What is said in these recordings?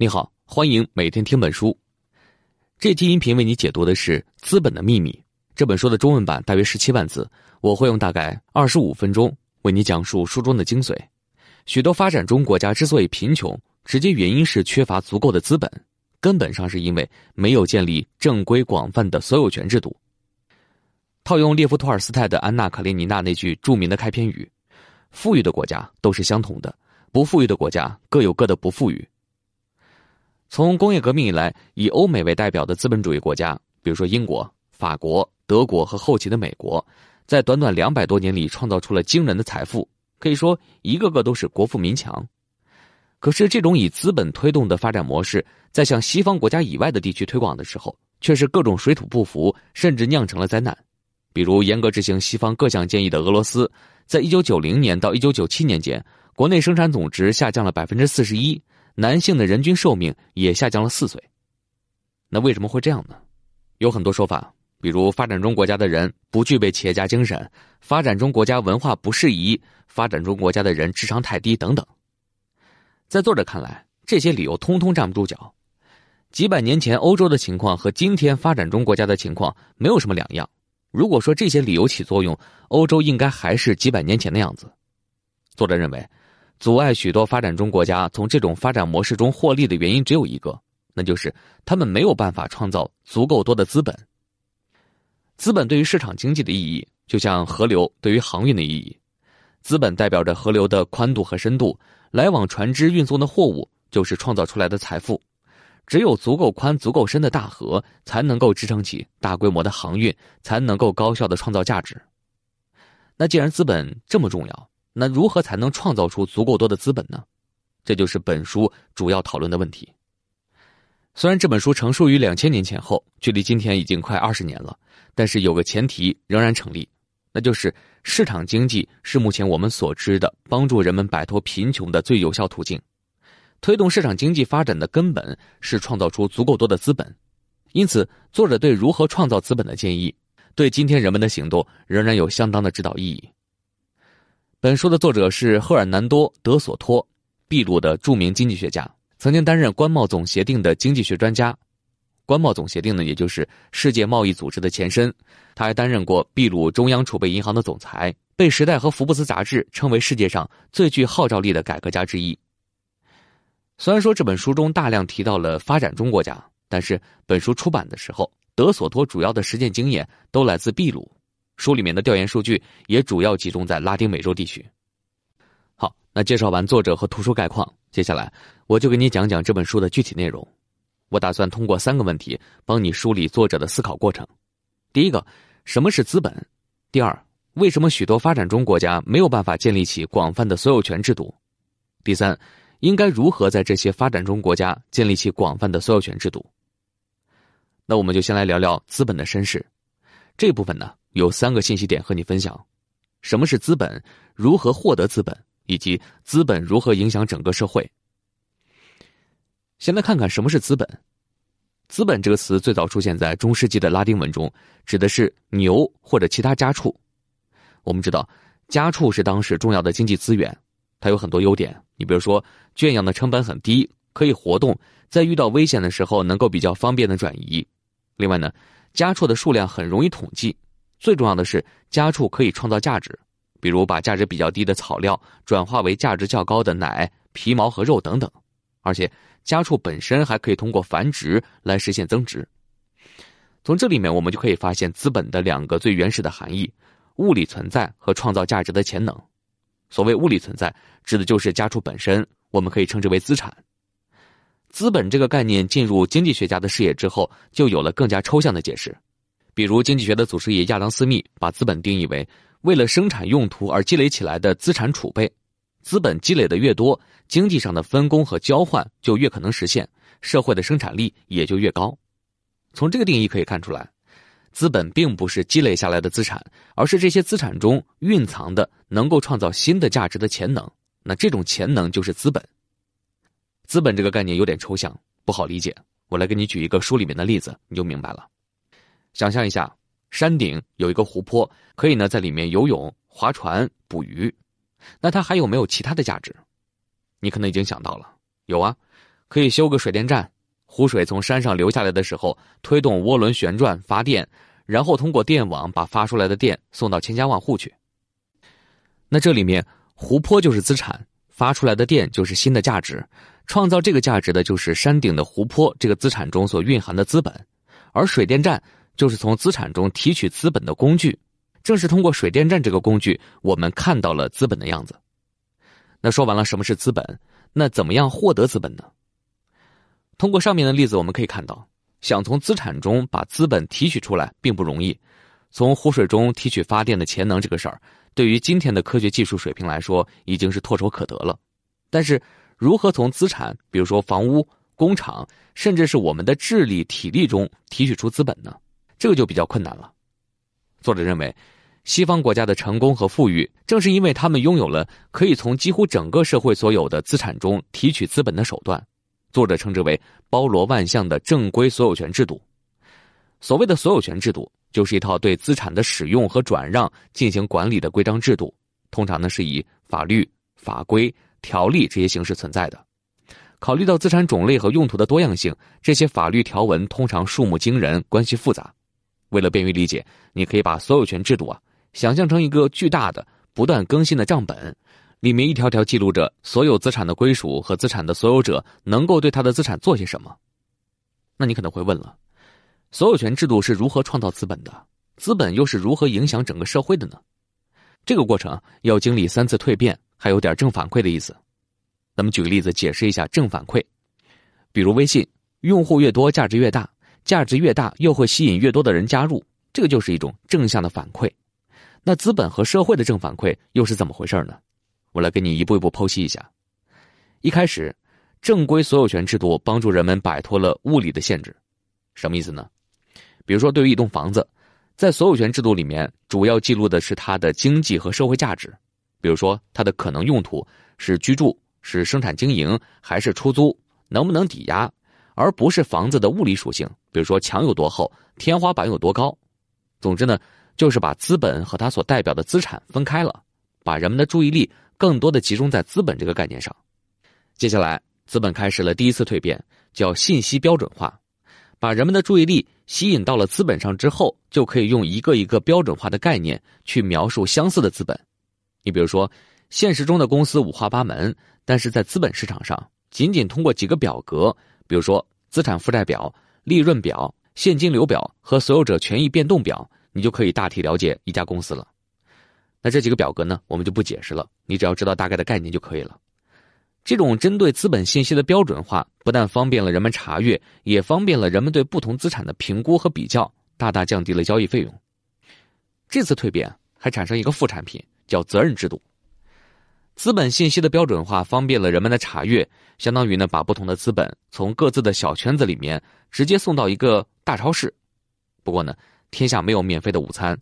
你好，欢迎每天听本书。这期音频为你解读的是《资本的秘密》这本书的中文版，大约十七万字，我会用大概二十五分钟为你讲述书中的精髓。许多发展中国家之所以贫穷，直接原因是缺乏足够的资本，根本上是因为没有建立正规广泛的所有权制度。套用列夫·托尔斯泰的《安娜·卡列尼娜》那句著名的开篇语：“富裕的国家都是相同的，不富裕的国家各有各的不富裕。”从工业革命以来，以欧美为代表的资本主义国家，比如说英国、法国、德国和后期的美国，在短短两百多年里创造出了惊人的财富，可以说一个个都是国富民强。可是，这种以资本推动的发展模式，在向西方国家以外的地区推广的时候，却是各种水土不服，甚至酿成了灾难。比如，严格执行西方各项建议的俄罗斯，在一九九零年到一九九七年间，国内生产总值下降了百分之四十一。男性的人均寿命也下降了四岁，那为什么会这样呢？有很多说法，比如发展中国家的人不具备企业家精神，发展中国家文化不适宜，发展中国家的人智商太低等等。在作者看来，这些理由通通站不住脚。几百年前欧洲的情况和今天发展中国家的情况没有什么两样。如果说这些理由起作用，欧洲应该还是几百年前的样子。作者认为。阻碍许多发展中国家从这种发展模式中获利的原因只有一个，那就是他们没有办法创造足够多的资本。资本对于市场经济的意义，就像河流对于航运的意义。资本代表着河流的宽度和深度，来往船只运送的货物就是创造出来的财富。只有足够宽、足够深的大河，才能够支撑起大规模的航运，才能够高效的创造价值。那既然资本这么重要，那如何才能创造出足够多的资本呢？这就是本书主要讨论的问题。虽然这本书成书于两千年前后，距离今天已经快二十年了，但是有个前提仍然成立，那就是市场经济是目前我们所知的帮助人们摆脱贫穷的最有效途径。推动市场经济发展的根本是创造出足够多的资本。因此，作者对如何创造资本的建议，对今天人们的行动仍然有相当的指导意义。本书的作者是赫尔南多·德索托，秘鲁的著名经济学家，曾经担任关贸总协定的经济学专家。关贸总协定呢，也就是世界贸易组织的前身。他还担任过秘鲁中央储备银行的总裁，被《时代》和《福布斯》杂志称为世界上最具号召力的改革家之一。虽然说这本书中大量提到了发展中国家，但是本书出版的时候，德索托主要的实践经验都来自秘鲁。书里面的调研数据也主要集中在拉丁美洲地区。好，那介绍完作者和图书概况，接下来我就给你讲讲这本书的具体内容。我打算通过三个问题帮你梳理作者的思考过程：第一个，什么是资本？第二，为什么许多发展中国家没有办法建立起广泛的所有权制度？第三，应该如何在这些发展中国家建立起广泛的所有权制度？那我们就先来聊聊资本的身世。这部分呢？有三个信息点和你分享：什么是资本？如何获得资本？以及资本如何影响整个社会？先来看看什么是资本。资本这个词最早出现在中世纪的拉丁文中，指的是牛或者其他家畜。我们知道，家畜是当时重要的经济资源，它有很多优点。你比如说，圈养的成本很低，可以活动，在遇到危险的时候能够比较方便的转移。另外呢，家畜的数量很容易统计。最重要的是，家畜可以创造价值，比如把价值比较低的草料转化为价值较高的奶、皮毛和肉等等。而且，家畜本身还可以通过繁殖来实现增值。从这里面，我们就可以发现资本的两个最原始的含义：物理存在和创造价值的潜能。所谓物理存在，指的就是家畜本身，我们可以称之为资产。资本这个概念进入经济学家的视野之后，就有了更加抽象的解释。比如，经济学的祖师爷亚当·斯密把资本定义为为了生产用途而积累起来的资产储备。资本积累的越多，经济上的分工和交换就越可能实现，社会的生产力也就越高。从这个定义可以看出来，资本并不是积累下来的资产，而是这些资产中蕴藏的能够创造新的价值的潜能。那这种潜能就是资本。资本这个概念有点抽象，不好理解。我来给你举一个书里面的例子，你就明白了。想象一下，山顶有一个湖泊，可以呢在里面游泳、划船、捕鱼。那它还有没有其他的价值？你可能已经想到了，有啊。可以修个水电站，湖水从山上流下来的时候，推动涡轮旋转发电，然后通过电网把发出来的电送到千家万户去。那这里面湖泊就是资产，发出来的电就是新的价值，创造这个价值的就是山顶的湖泊这个资产中所蕴含的资本，而水电站就是从资产中提取资本的工具。正是通过水电站这个工具，我们看到了资本的样子。那说完了什么是资本，那怎么样获得资本呢？通过上面的例子，我们可以看到，想从资产中把资本提取出来并不容易。从湖水中提取发电的潜能这个事儿，对于今天的科学技术水平来说，已经是唾手可得了。但是，如何从资产，比如说房屋、工厂，甚至是我们的智力、体力中提取出资本呢？这个就比较困难了。作者认为。西方国家的成功和富裕，正是因为他们拥有了可以从几乎整个社会所有的资产中提取资本的手段。作者称之为包罗万象的正规所有权制度。所谓的所有权制度，就是一套对资产的使用和转让进行管理的规章制度。通常呢是以法律、法规、条例这些形式存在的。考虑到资产种类和用途的多样性，这些法律条文通常数目惊人，关系复杂。为了便于理解，你可以把所有权制度啊。想象成一个巨大的、不断更新的账本，里面一条条记录着所有资产的归属和资产的所有者能够对他的资产做些什么。那你可能会问了：所有权制度是如何创造资本的？资本又是如何影响整个社会的呢？这个过程要经历三次蜕变，还有点正反馈的意思。咱们举个例子解释一下正反馈。比如微信，用户越多，价值越大，价值越大又会吸引越多的人加入，这个就是一种正向的反馈。那资本和社会的正反馈又是怎么回事呢？我来给你一步一步剖析一下。一开始，正规所有权制度帮助人们摆脱了物理的限制，什么意思呢？比如说，对于一栋房子，在所有权制度里面，主要记录的是它的经济和社会价值，比如说它的可能用途是居住、是生产经营还是出租，能不能抵押，而不是房子的物理属性，比如说墙有多厚、天花板有多高。总之呢。就是把资本和它所代表的资产分开了，把人们的注意力更多的集中在资本这个概念上。接下来，资本开始了第一次蜕变，叫信息标准化，把人们的注意力吸引到了资本上之后，就可以用一个一个标准化的概念去描述相似的资本。你比如说，现实中的公司五花八门，但是在资本市场上，仅仅通过几个表格，比如说资产负债表、利润表、现金流表和所有者权益变动表。你就可以大体了解一家公司了。那这几个表格呢，我们就不解释了，你只要知道大概的概念就可以了。这种针对资本信息的标准化，不但方便了人们查阅，也方便了人们对不同资产的评估和比较，大大降低了交易费用。这次蜕变还产生一个副产品，叫责任制度。资本信息的标准化方便了人们的查阅，相当于呢把不同的资本从各自的小圈子里面直接送到一个大超市。不过呢。天下没有免费的午餐，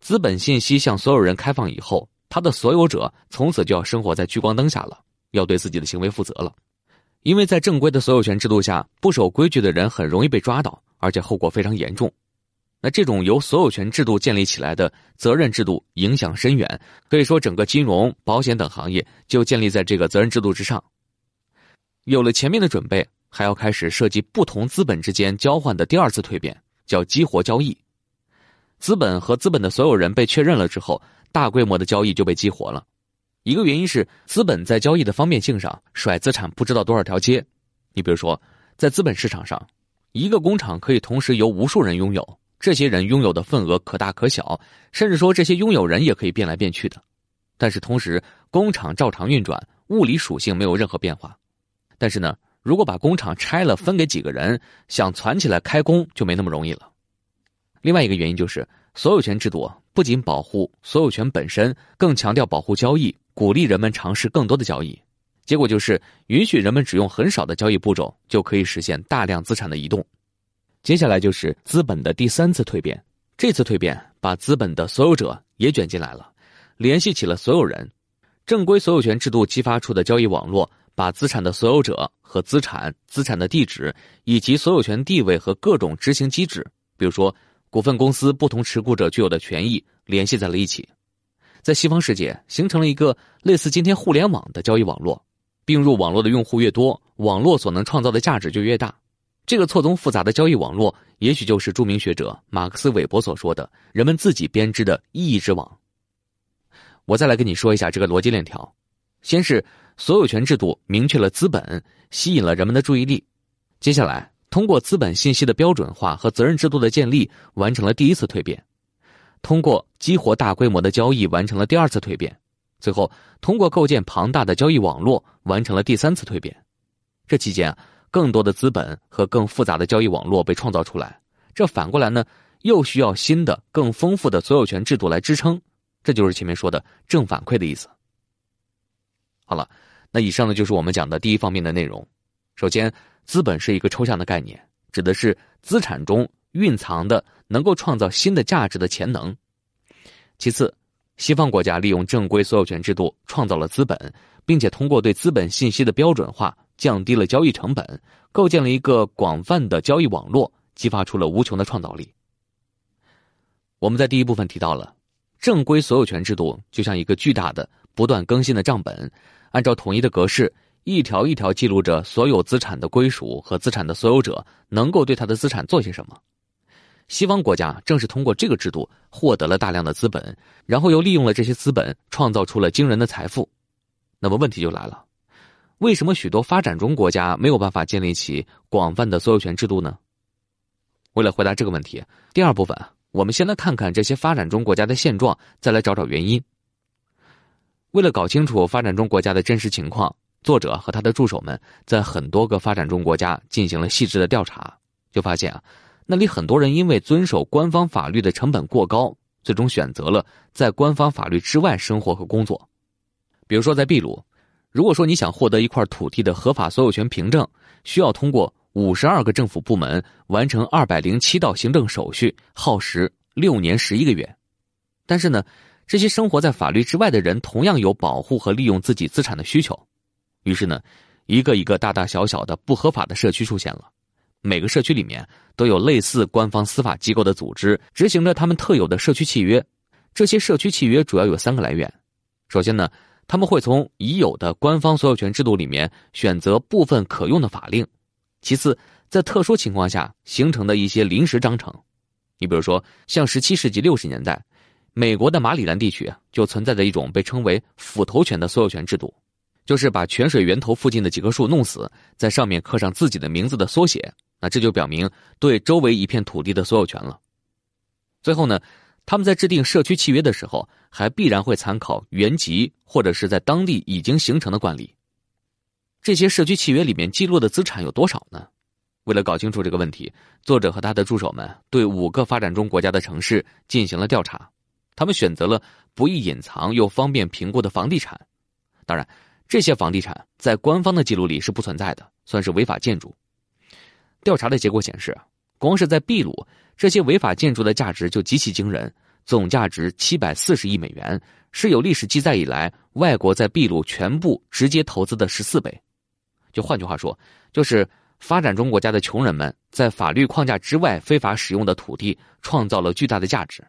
资本信息向所有人开放以后，它的所有者从此就要生活在聚光灯下了，要对自己的行为负责了。因为在正规的所有权制度下，不守规矩的人很容易被抓到，而且后果非常严重。那这种由所有权制度建立起来的责任制度影响深远，可以说整个金融、保险等行业就建立在这个责任制度之上。有了前面的准备，还要开始设计不同资本之间交换的第二次蜕变，叫激活交易。资本和资本的所有人被确认了之后，大规模的交易就被激活了。一个原因是资本在交易的方便性上甩资产不知道多少条街。你比如说，在资本市场上，一个工厂可以同时由无数人拥有，这些人拥有的份额可大可小，甚至说这些拥有人也可以变来变去的。但是同时，工厂照常运转，物理属性没有任何变化。但是呢，如果把工厂拆了分给几个人，想攒起来开工就没那么容易了。另外一个原因就是，所有权制度不仅保护所有权本身，更强调保护交易，鼓励人们尝试更多的交易。结果就是允许人们只用很少的交易步骤，就可以实现大量资产的移动。接下来就是资本的第三次蜕变，这次蜕变把资本的所有者也卷进来了，联系起了所有人。正规所有权制度激发出的交易网络，把资产的所有者和资产、资产的地址以及所有权地位和各种执行机制，比如说。股份公司不同持股者具有的权益联系在了一起，在西方世界形成了一个类似今天互联网的交易网络。并入网络的用户越多，网络所能创造的价值就越大。这个错综复杂的交易网络，也许就是著名学者马克思韦伯所说的“人们自己编织的意义之网”。我再来跟你说一下这个逻辑链条：先是所有权制度明确了资本，吸引了人们的注意力；接下来，通过资本信息的标准化和责任制度的建立，完成了第一次蜕变；通过激活大规模的交易，完成了第二次蜕变；最后，通过构建庞大的交易网络，完成了第三次蜕变。这期间啊。更多的资本和更复杂的交易网络被创造出来，这反过来呢，又需要新的、更丰富的所有权制度来支撑，这就是前面说的正反馈的意思。好了，那以上呢就是我们讲的第一方面的内容。首先，资本是一个抽象的概念，指的是资产中蕴藏的能够创造新的价值的潜能。其次，西方国家利用正规所有权制度创造了资本，并且通过对资本信息的标准化。降低了交易成本，构建了一个广泛的交易网络，激发出了无穷的创造力。我们在第一部分提到了，正规所有权制度就像一个巨大的、不断更新的账本，按照统一的格式，一条一条记录着所有资产的归属和资产的所有者能够对他的资产做些什么。西方国家正是通过这个制度获得了大量的资本，然后又利用了这些资本，创造出了惊人的财富。那么问题就来了。为什么许多发展中国家没有办法建立起广泛的所有权制度呢？为了回答这个问题，第二部分我们先来看看这些发展中国家的现状，再来找找原因。为了搞清楚发展中国家的真实情况，作者和他的助手们在很多个发展中国家进行了细致的调查，就发现啊，那里很多人因为遵守官方法律的成本过高，最终选择了在官方法律之外生活和工作。比如说在秘鲁。如果说你想获得一块土地的合法所有权凭证，需要通过五十二个政府部门完成二百零七道行政手续，耗时六年十一个月。但是呢，这些生活在法律之外的人同样有保护和利用自己资产的需求。于是呢，一个一个大大小小的不合法的社区出现了。每个社区里面都有类似官方司法机构的组织，执行着他们特有的社区契约。这些社区契约主要有三个来源。首先呢。他们会从已有的官方所有权制度里面选择部分可用的法令，其次，在特殊情况下形成的一些临时章程，你比如说，像十七世纪六十年代，美国的马里兰地区就存在着一种被称为斧头权的所有权制度，就是把泉水源头附近的几棵树弄死，在上面刻上自己的名字的缩写，那这就表明对周围一片土地的所有权了。最后呢？他们在制定社区契约的时候，还必然会参考原籍或者是在当地已经形成的惯例。这些社区契约里面记录的资产有多少呢？为了搞清楚这个问题，作者和他的助手们对五个发展中国家的城市进行了调查。他们选择了不易隐藏又方便评估的房地产。当然，这些房地产在官方的记录里是不存在的，算是违法建筑。调查的结果显示，光是在秘鲁。这些违法建筑的价值就极其惊人，总价值七百四十亿美元，是有历史记载以来外国在秘鲁全部直接投资的十四倍。就换句话说，就是发展中国家的穷人们在法律框架之外非法使用的土地，创造了巨大的价值。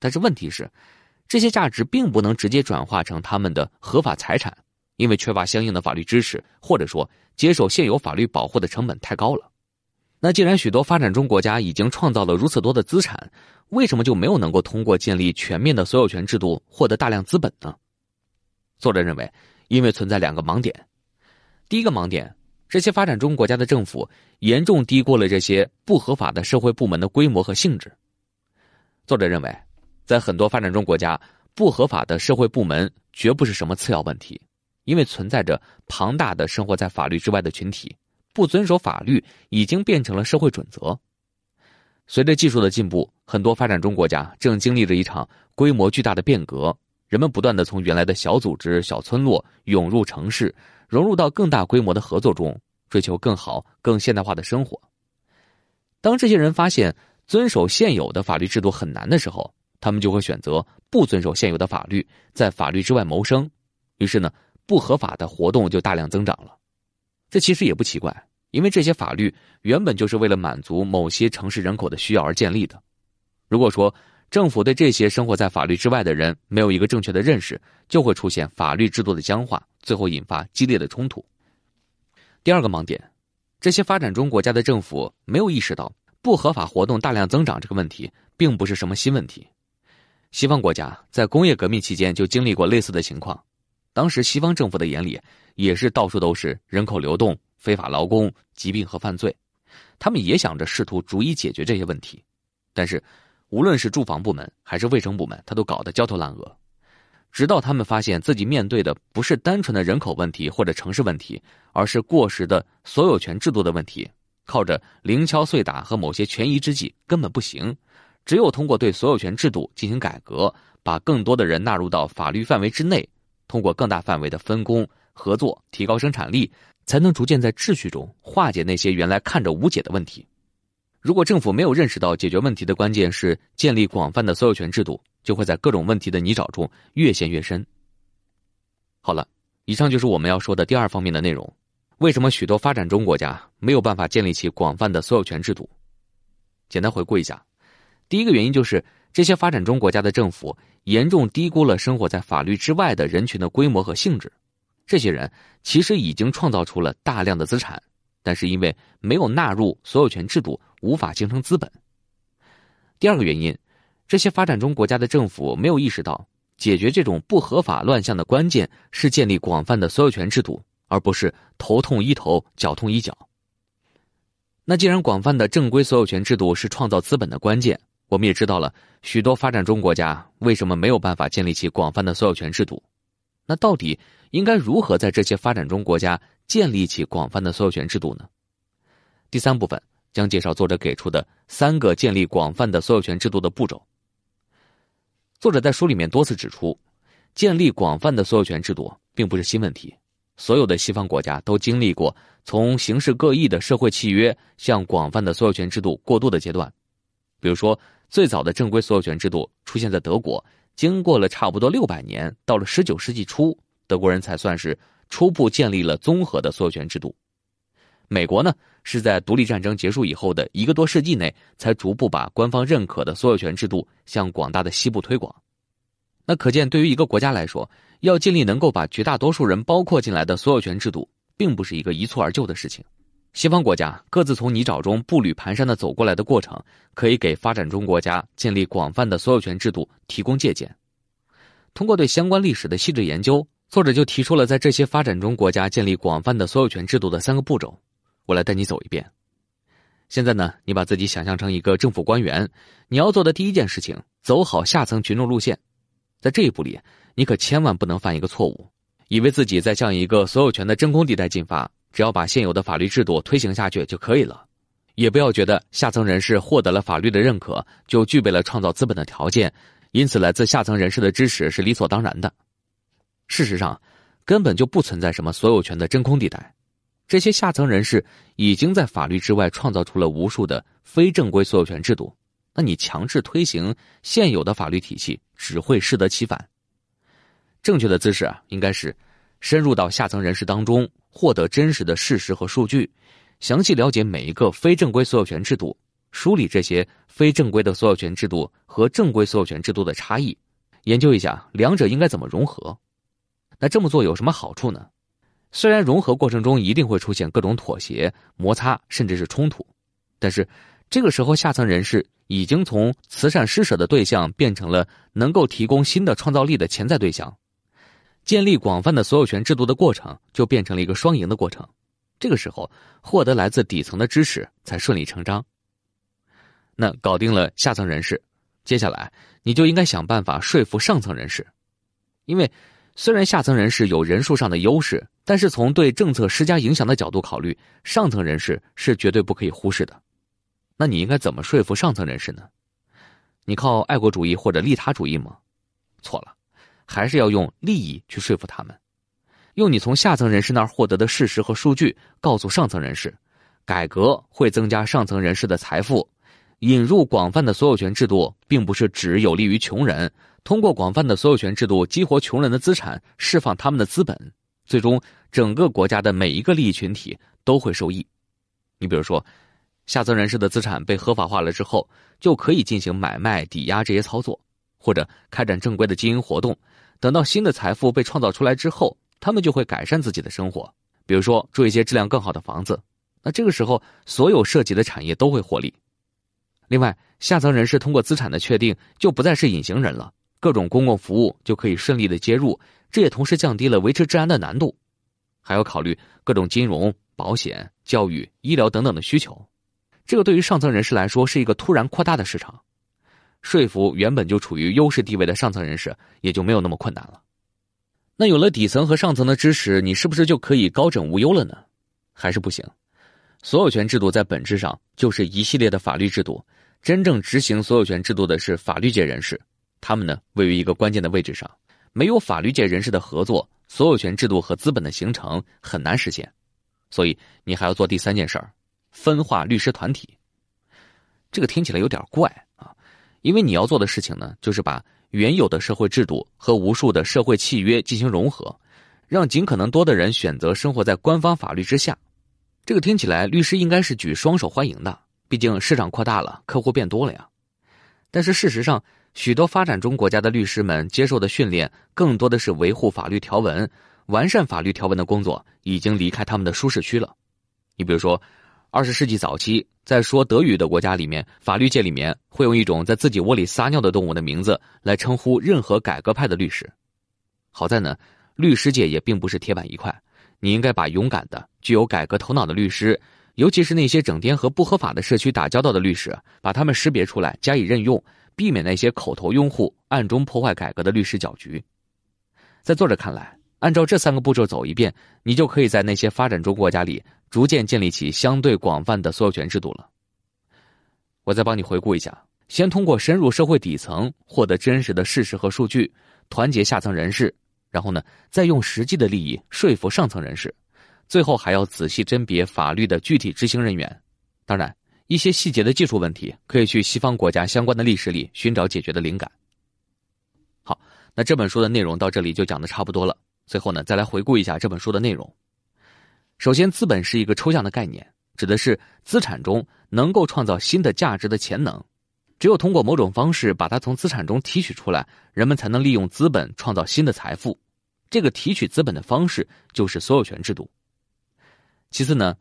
但是问题是，这些价值并不能直接转化成他们的合法财产，因为缺乏相应的法律知识，或者说接受现有法律保护的成本太高了。那既然许多发展中国家已经创造了如此多的资产，为什么就没有能够通过建立全面的所有权制度获得大量资本呢？作者认为，因为存在两个盲点。第一个盲点，这些发展中国家的政府严重低估了这些不合法的社会部门的规模和性质。作者认为，在很多发展中国家，不合法的社会部门绝不是什么次要问题，因为存在着庞大的生活在法律之外的群体。不遵守法律已经变成了社会准则。随着技术的进步，很多发展中国家正经历着一场规模巨大的变革。人们不断的从原来的小组织、小村落涌入城市，融入到更大规模的合作中，追求更好、更现代化的生活。当这些人发现遵守现有的法律制度很难的时候，他们就会选择不遵守现有的法律，在法律之外谋生。于是呢，不合法的活动就大量增长了。这其实也不奇怪，因为这些法律原本就是为了满足某些城市人口的需要而建立的。如果说政府对这些生活在法律之外的人没有一个正确的认识，就会出现法律制度的僵化，最后引发激烈的冲突。第二个盲点，这些发展中国家的政府没有意识到不合法活动大量增长这个问题，并不是什么新问题。西方国家在工业革命期间就经历过类似的情况，当时西方政府的眼里也是到处都是人口流动、非法劳工、疾病和犯罪，他们也想着试图逐一解决这些问题，但是。无论是住房部门还是卫生部门，他都搞得焦头烂额。直到他们发现自己面对的不是单纯的人口问题或者城市问题，而是过时的所有权制度的问题，靠着零敲碎打和某些权宜之计根本不行。只有通过对所有权制度进行改革，把更多的人纳入到法律范围之内，通过更大范围的分工合作，提高生产力，才能逐渐在秩序中化解那些原来看着无解的问题。如果政府没有认识到解决问题的关键是建立广泛的所有权制度，就会在各种问题的泥沼中越陷越深。好了，以上就是我们要说的第二方面的内容：为什么许多发展中国家没有办法建立起广泛的所有权制度？简单回顾一下，第一个原因就是这些发展中国家的政府严重低估了生活在法律之外的人群的规模和性质。这些人其实已经创造出了大量的资产。但是因为没有纳入所有权制度，无法形成资本。第二个原因，这些发展中国家的政府没有意识到，解决这种不合法乱象的关键是建立广泛的所有权制度，而不是头痛医头，脚痛医脚。那既然广泛的正规所有权制度是创造资本的关键，我们也知道了许多发展中国家为什么没有办法建立起广泛的所有权制度。那到底应该如何在这些发展中国家？建立起广泛的所有权制度呢？第三部分将介绍作者给出的三个建立广泛的所有权制度的步骤。作者在书里面多次指出，建立广泛的所有权制度并不是新问题，所有的西方国家都经历过从形式各异的社会契约向广泛的所有权制度过渡的阶段。比如说，最早的正规所有权制度出现在德国，经过了差不多六百年，到了十九世纪初，德国人才算是。初步建立了综合的所有权制度。美国呢，是在独立战争结束以后的一个多世纪内，才逐步把官方认可的所有权制度向广大的西部推广。那可见，对于一个国家来说，要建立能够把绝大多数人包括进来的所有权制度，并不是一个一蹴而就的事情。西方国家各自从泥沼中步履蹒跚的走过来的过程，可以给发展中国家建立广泛的所有权制度提供借鉴。通过对相关历史的细致研究。作者就提出了在这些发展中国家建立广泛的所有权制度的三个步骤，我来带你走一遍。现在呢，你把自己想象成一个政府官员，你要做的第一件事情，走好下层群众路线。在这一步里，你可千万不能犯一个错误，以为自己在向一个所有权的真空地带进发，只要把现有的法律制度推行下去就可以了。也不要觉得下层人士获得了法律的认可，就具备了创造资本的条件，因此来自下层人士的支持是理所当然的。事实上，根本就不存在什么所有权的真空地带。这些下层人士已经在法律之外创造出了无数的非正规所有权制度。那你强制推行现有的法律体系，只会适得其反。正确的姿势啊，应该是深入到下层人士当中，获得真实的事实和数据，详细了解每一个非正规所有权制度，梳理这些非正规的所有权制度和正规所有权制度的差异，研究一下两者应该怎么融合。那这么做有什么好处呢？虽然融合过程中一定会出现各种妥协、摩擦，甚至是冲突，但是这个时候下层人士已经从慈善施舍的对象变成了能够提供新的创造力的潜在对象，建立广泛的所有权制度的过程就变成了一个双赢的过程。这个时候获得来自底层的支持才顺理成章。那搞定了下层人士，接下来你就应该想办法说服上层人士，因为。虽然下层人士有人数上的优势，但是从对政策施加影响的角度考虑，上层人士是绝对不可以忽视的。那你应该怎么说服上层人士呢？你靠爱国主义或者利他主义吗？错了，还是要用利益去说服他们，用你从下层人士那儿获得的事实和数据告诉上层人士，改革会增加上层人士的财富，引入广泛的所有权制度，并不是只有利于穷人。通过广泛的所有权制度激活穷人的资产，释放他们的资本，最终整个国家的每一个利益群体都会受益。你比如说，下层人士的资产被合法化了之后，就可以进行买卖、抵押这些操作，或者开展正规的经营活动。等到新的财富被创造出来之后，他们就会改善自己的生活，比如说住一些质量更好的房子。那这个时候，所有涉及的产业都会获利。另外，下层人士通过资产的确定，就不再是隐形人了，各种公共服务就可以顺利的接入，这也同时降低了维持治安的难度。还要考虑各种金融、保险、教育、医疗等等的需求。这个对于上层人士来说是一个突然扩大的市场，说服原本就处于优势地位的上层人士也就没有那么困难了。那有了底层和上层的支持，你是不是就可以高枕无忧了呢？还是不行？所有权制度在本质上就是一系列的法律制度，真正执行所有权制度的是法律界人士，他们呢位于一个关键的位置上，没有法律界人士的合作，所有权制度和资本的形成很难实现。所以你还要做第三件事儿。分化律师团体，这个听起来有点怪啊，因为你要做的事情呢，就是把原有的社会制度和无数的社会契约进行融合，让尽可能多的人选择生活在官方法律之下。这个听起来，律师应该是举双手欢迎的，毕竟市场扩大了，客户变多了呀。但是事实上，许多发展中国家的律师们接受的训练，更多的是维护法律条文、完善法律条文的工作，已经离开他们的舒适区了。你比如说。二十世纪早期，在说德语的国家里面，法律界里面会用一种在自己窝里撒尿的动物的名字来称呼任何改革派的律师。好在呢，律师界也并不是铁板一块，你应该把勇敢的、具有改革头脑的律师，尤其是那些整天和不合法的社区打交道的律师，把他们识别出来加以任用，避免那些口头拥护、暗中破坏改革的律师搅局。在作者看来。按照这三个步骤走一遍，你就可以在那些发展中国家里逐渐建立起相对广泛的所有权制度了。我再帮你回顾一下：先通过深入社会底层获得真实的事实和数据，团结下层人士，然后呢，再用实际的利益说服上层人士，最后还要仔细甄别法律的具体执行人员。当然，一些细节的技术问题可以去西方国家相关的历史里寻找解决的灵感。好，那这本书的内容到这里就讲的差不多了。最后呢，再来回顾一下这本书的内容。首先，资本是一个抽象的概念，指的是资产中能够创造新的价值的潜能。只有通过某种方式把它从资产中提取出来，人们才能利用资本创造新的财富。这个提取资本的方式就是所有权制度。其次呢，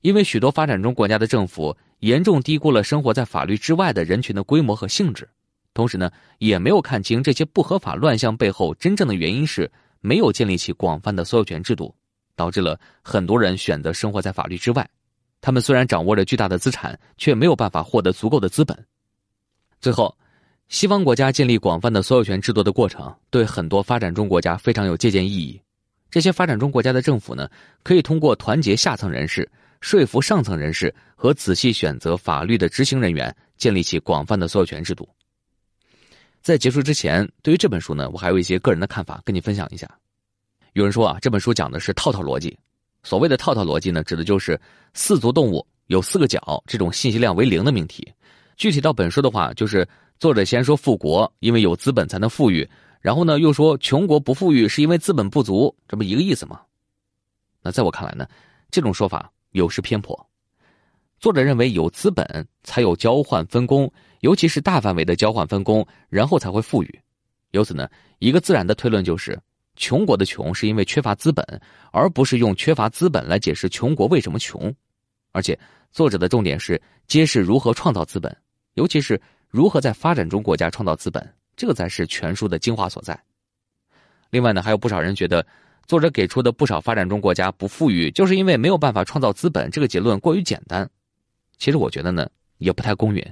因为许多发展中国家的政府严重低估了生活在法律之外的人群的规模和性质，同时呢，也没有看清这些不合法乱象背后真正的原因是。没有建立起广泛的所有权制度，导致了很多人选择生活在法律之外。他们虽然掌握着巨大的资产，却没有办法获得足够的资本。最后，西方国家建立广泛的所有权制度的过程，对很多发展中国家非常有借鉴意义。这些发展中国家的政府呢，可以通过团结下层人士、说服上层人士和仔细选择法律的执行人员，建立起广泛的所有权制度。在结束之前，对于这本书呢，我还有一些个人的看法跟你分享一下。有人说啊，这本书讲的是套套逻辑。所谓的套套逻辑呢，指的就是四足动物有四个脚这种信息量为零的命题。具体到本书的话，就是作者先说富国，因为有资本才能富裕，然后呢又说穷国不富裕是因为资本不足，这不一个意思吗？那在我看来呢，这种说法有失偏颇。作者认为有资本才有交换分工。尤其是大范围的交换分工，然后才会富裕。由此呢，一个自然的推论就是，穷国的穷是因为缺乏资本，而不是用缺乏资本来解释穷国为什么穷。而且，作者的重点是揭示如何创造资本，尤其是如何在发展中国家创造资本，这个才是全书的精华所在。另外呢，还有不少人觉得，作者给出的不少发展中国家不富裕，就是因为没有办法创造资本，这个结论过于简单。其实我觉得呢，也不太公允。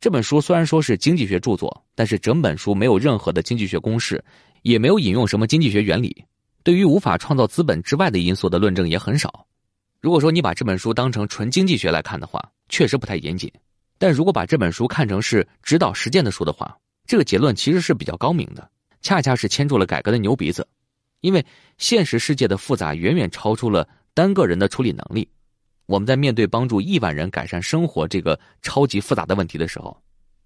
这本书虽然说是经济学著作，但是整本书没有任何的经济学公式，也没有引用什么经济学原理。对于无法创造资本之外的因素的论证也很少。如果说你把这本书当成纯经济学来看的话，确实不太严谨。但如果把这本书看成是指导实践的书的话，这个结论其实是比较高明的，恰恰是牵住了改革的牛鼻子。因为现实世界的复杂远远超出了单个人的处理能力。我们在面对帮助亿万人改善生活这个超级复杂的问题的时候，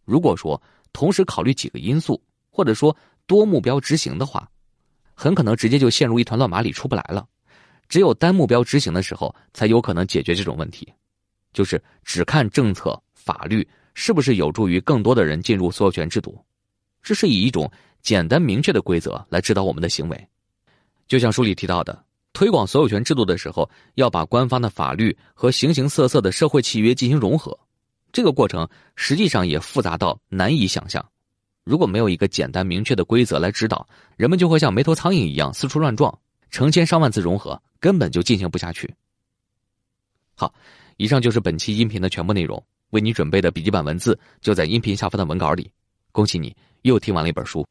如果说同时考虑几个因素，或者说多目标执行的话，很可能直接就陷入一团乱麻里出不来了。只有单目标执行的时候，才有可能解决这种问题。就是只看政策法律是不是有助于更多的人进入所有权制度，这是以一种简单明确的规则来指导我们的行为。就像书里提到的，推广所有权制度的时候，要把官方的法律和形形色色的社会契约进行融合，这个过程实际上也复杂到难以想象。如果没有一个简单明确的规则来指导，人们就会像没头苍蝇一样四处乱撞，成千上万次融合根本就进行不下去。好。以上就是本期音频的全部内容，为你准备的笔记本文字就在音频下方的文稿里。恭喜你又听完了一本书。